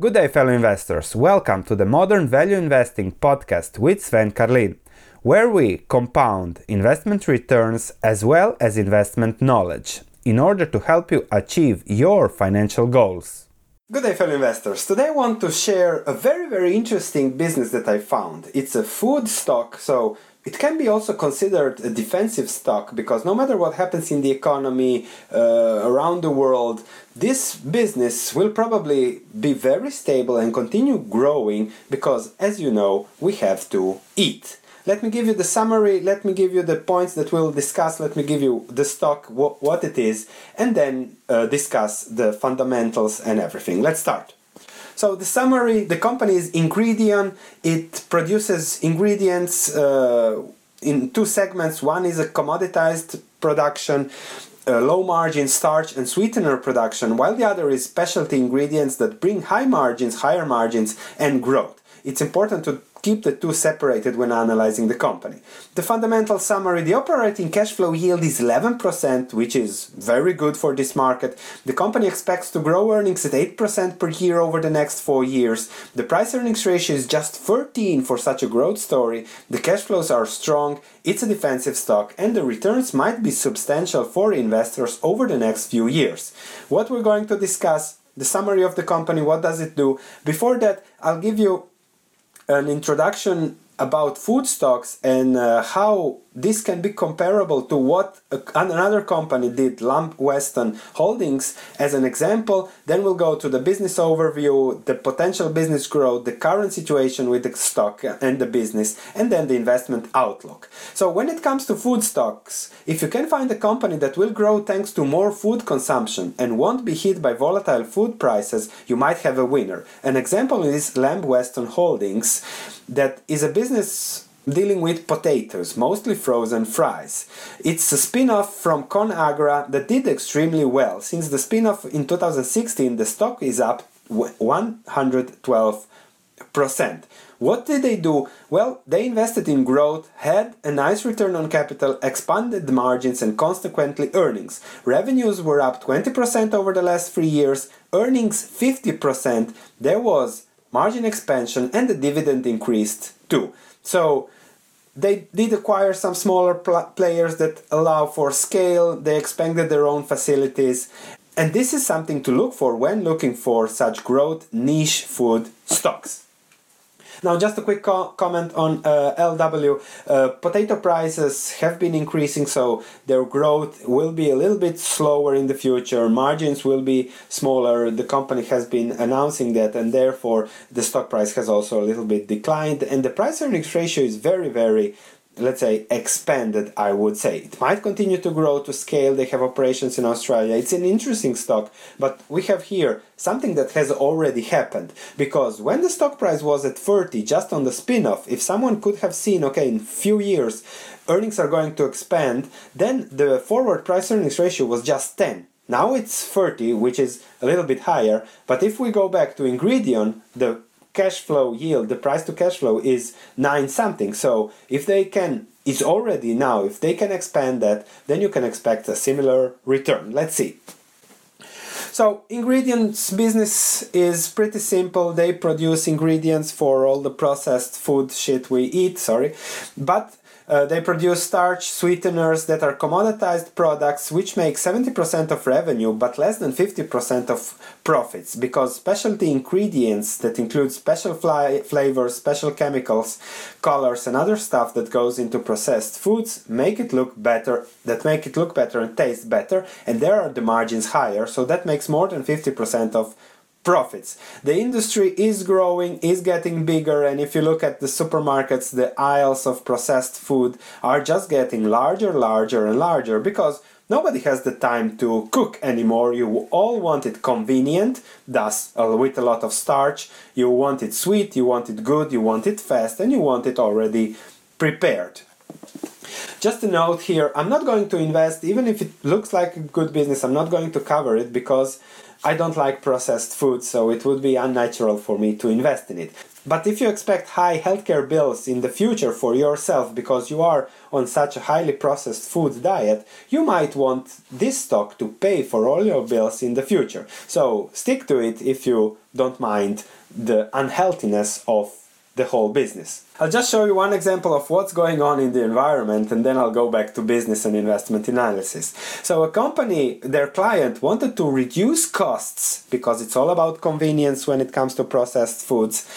Good day, fellow investors. Welcome to the Modern Value Investing podcast with Sven Carlin, where we compound investment returns as well as investment knowledge in order to help you achieve your financial goals. Good day, fellow investors. Today I want to share a very, very interesting business that I found. It's a food stock, so it can be also considered a defensive stock because no matter what happens in the economy uh, around the world, this business will probably be very stable and continue growing because, as you know, we have to eat. Let me give you the summary, let me give you the points that we'll discuss, let me give you the stock, wh- what it is, and then uh, discuss the fundamentals and everything. Let's start. So the summary, the company is Ingredion. It produces ingredients uh, in two segments. One is a commoditized production, uh, low margin starch and sweetener production, while the other is specialty ingredients that bring high margins, higher margins, and growth. It's important to keep the two separated when analyzing the company. The fundamental summary the operating cash flow yield is 11%, which is very good for this market. The company expects to grow earnings at 8% per year over the next four years. The price earnings ratio is just 13 for such a growth story. The cash flows are strong, it's a defensive stock, and the returns might be substantial for investors over the next few years. What we're going to discuss the summary of the company, what does it do? Before that, I'll give you an introduction about food stocks and uh, how this can be comparable to what another company did, Lamb Weston Holdings, as an example. Then we'll go to the business overview, the potential business growth, the current situation with the stock and the business, and then the investment outlook. So, when it comes to food stocks, if you can find a company that will grow thanks to more food consumption and won't be hit by volatile food prices, you might have a winner. An example is Lamb Weston Holdings, that is a business dealing with potatoes, mostly frozen fries. It's a spin off from ConAgra that did extremely well. Since the spin off in 2016, the stock is up 112%. What did they do? Well, they invested in growth, had a nice return on capital, expanded the margins, and consequently earnings. Revenues were up 20% over the last three years, earnings 50%. There was margin expansion, and the dividend increased too. So, they did acquire some smaller pl- players that allow for scale, they expanded their own facilities, and this is something to look for when looking for such growth niche food stocks. Now, just a quick co- comment on uh, LW. Uh, potato prices have been increasing, so their growth will be a little bit slower in the future. Margins will be smaller. The company has been announcing that, and therefore the stock price has also a little bit declined. And the price earnings ratio is very, very let's say expanded i would say. It might continue to grow to scale. They have operations in australia. It's an interesting stock but we have here something that has already happened. Because when the stock price was at 30 just on the spin-off if someone could have seen okay in few years earnings are going to expand then the forward price earnings ratio was just 10 now it's 30 which is a little bit higher. But if we go back to ingredion the cash flow yield, the price to cash flow is 9 something. So if they can, it's already now, if they can expand that, then you can expect a similar return. Let's see. So Ingredion's business is pretty simple. They produce ingredients for all the processed food shit we eat, sorry. But uh, they produce starch sweeteners that are commoditized products which make 70% of revenue but less than 50% of profits because specialty ingredients that include special fly- flavors, special chemicals, colors and other stuff that goes into processed foods make it look better, that make it look better and taste better and there are the margins higher so that makes more than 50% of profits. The industry is growing, is getting bigger, and if you look at the supermarkets, the aisles of processed food are just getting larger, larger, and larger because nobody has the time to cook anymore. You all want it convenient, thus uh, with a lot of starch. You want it sweet, you want it good, you want it fast, and you want it already prepared. Just a note here I'm not going to invest, even if it looks like a good business, I'm not going to cover it because I don't like processed food, so it would be unnatural for me to invest in it. But if you expect high healthcare bills in the future for yourself because you are on such a highly processed food diet, you might want this stock to pay for all your bills in the future. So stick to it if you don't mind the unhealthiness of the whole business. I'll just show you one example of what's going on in the environment and then I'll go back to business and investment analysis. So, a company, their client wanted to reduce costs because it's all about convenience when it comes to processed foods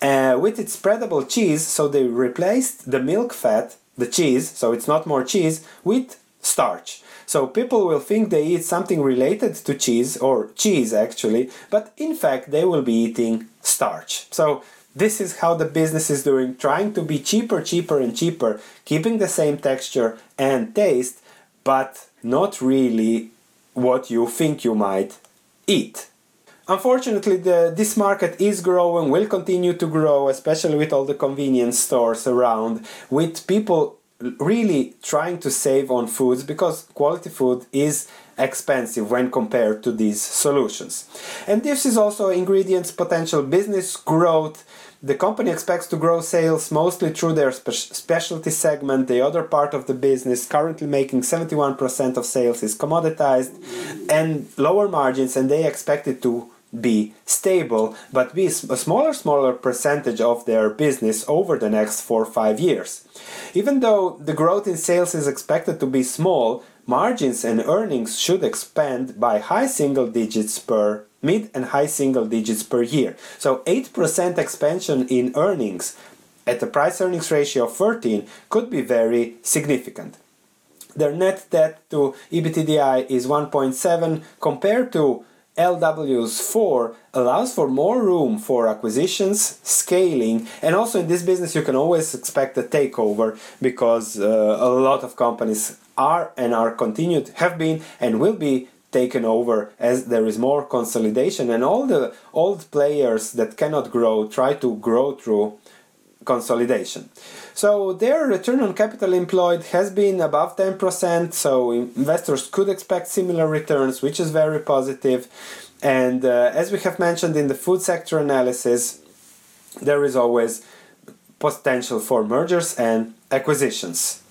uh, with its spreadable cheese. So, they replaced the milk fat, the cheese, so it's not more cheese, with starch. So people will think they eat something related to cheese or cheese actually, but in fact they will be eating starch. So this is how the business is doing, trying to be cheaper, cheaper, and cheaper, keeping the same texture and taste, but not really what you think you might eat. Unfortunately, the, this market is growing, will continue to grow, especially with all the convenience stores around, with people really trying to save on foods because quality food is expensive when compared to these solutions. And this is also Ingredion's potential business growth the company expects to grow sales mostly through their spe- specialty segment. The other part of the business, currently making 71% of sales, is commoditized and lower margins, and they expect it to be stable, but be a smaller, smaller percentage of their business over the next four or five years. Even though the growth in sales is expected to be small, margins and earnings should expand by high single digits per mid and high single digits per year. So 8% expansion in earnings at a price earnings ratio of 13 could be very significant. Their net debt to EBITDA is 1.7 compared to LW's 4 allows for more room for acquisitions, scaling, and also in this business you can always expect a takeover because uh, a lot of companies are and are continued, have been, and will be taken over as there is more consolidation and all the old players that cannot grow try to grow through consolidation. So their return on capital employed has been above 10%, so investors could expect similar returns, which is very positive. And uh, as we have mentioned in the food sector analysis, there is always potential for mergers and acquisitions.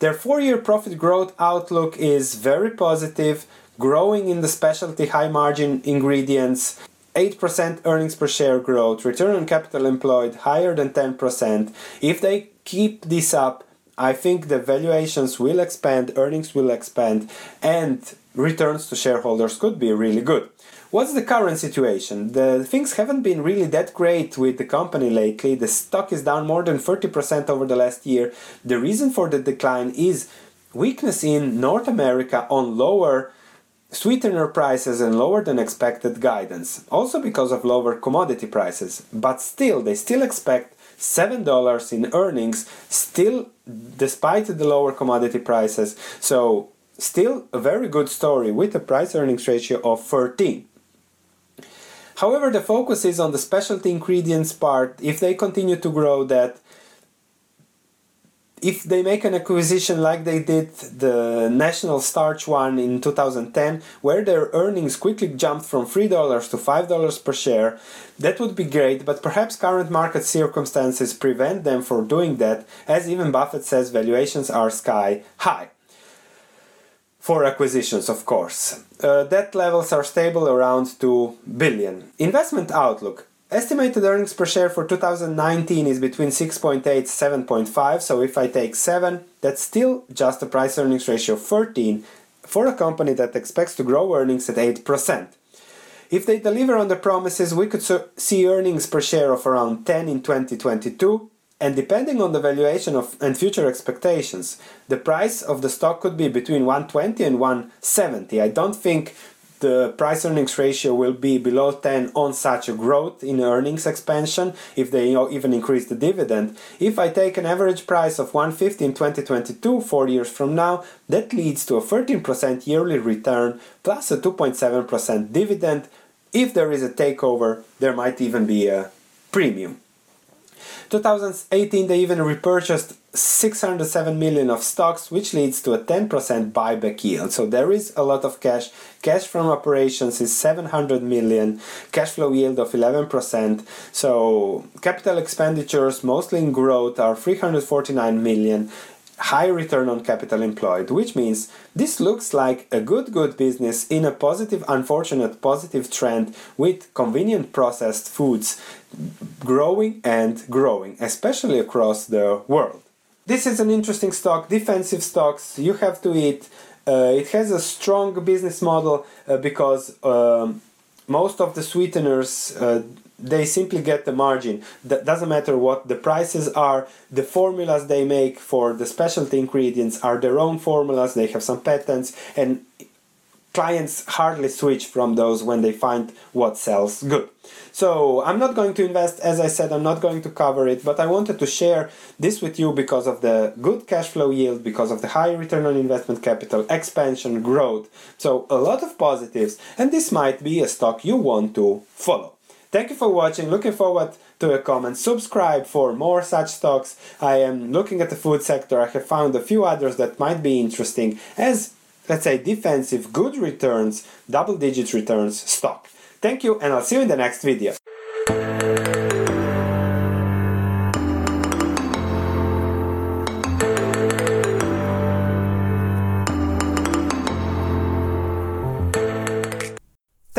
Their four year profit growth outlook is very positive, growing in the specialty high margin ingredients. 8% earnings per share growth, return on capital employed higher than 10%. If they keep this up, I think the valuations will expand, earnings will expand, and returns to shareholders could be really good. What's the current situation? The things haven't been really that great with the company lately. The stock is down more than 30% over the last year. The reason for the decline is weakness in North America on lower sweetener prices and lower than expected guidance, also because of lower commodity prices. But still, they still expect $7 in earnings, still despite the lower commodity prices. So, still a very good story with a price earnings ratio of 13. However, the focus is on the specialty ingredients part. If they continue to grow that, if they make an acquisition like they did the National Starch one in 2010, where their earnings quickly jumped from $3 to $5 per share, that would be great, but perhaps current market circumstances prevent them from doing that, as even Buffett says valuations are sky high. For acquisitions, of course. Uh, debt levels are stable around 2 billion. Investment outlook. Estimated earnings per share for 2019 is between 6.8 7.5. So if I take 7, that's still just a price earnings ratio of 13 for a company that expects to grow earnings at 8%. If they deliver on the promises, we could see earnings per share of around 10 in 2022. And depending on the valuation of and future expectations, the price of the stock could be between 120 and 170. I don't think the price earnings ratio will be below 10 on such a growth in earnings expansion if they even increase the dividend. If I take an average price of 150 in 2022, 4 years from now, that leads to a 13% yearly return plus a 2.7% dividend. If there is a takeover, there might even be a premium. 2018 they even repurchased 607 million of stocks which leads to a 10% buyback yield. So there is a lot of cash. Cash from operations is 700 million. Cash flow yield of 11% so capital expenditures mostly in growth are 349 million high return on capital employed, which means this looks like a good, good business in a positive, unfortunate positive trend with convenient processed foods growing and growing, especially across the world. This is an interesting stock, defensive stocks, you have to eat. Uh, it has a strong business model uh, because um, most of the sweeteners uh, they simply get the margin. That doesn't matter what the prices are. The formulas they make for the specialty ingredients are their own formulas. They have some patents, and clients hardly switch from those when they find what sells good. So I'm not going to invest, as I said, I'm not going to cover it, but I wanted to share this with you because of the good cash flow yield, because of the high return on investment capital, expansion, growth. So a lot of positives, and this might be a stock you want to follow. Thank you for watching. Looking forward to a comment. Subscribe for more such stocks. I am looking at the food sector. I have found a few others that might be interesting as, let's say, defensive, good returns, double digit returns stock. Thank you, and I'll see you in the next video.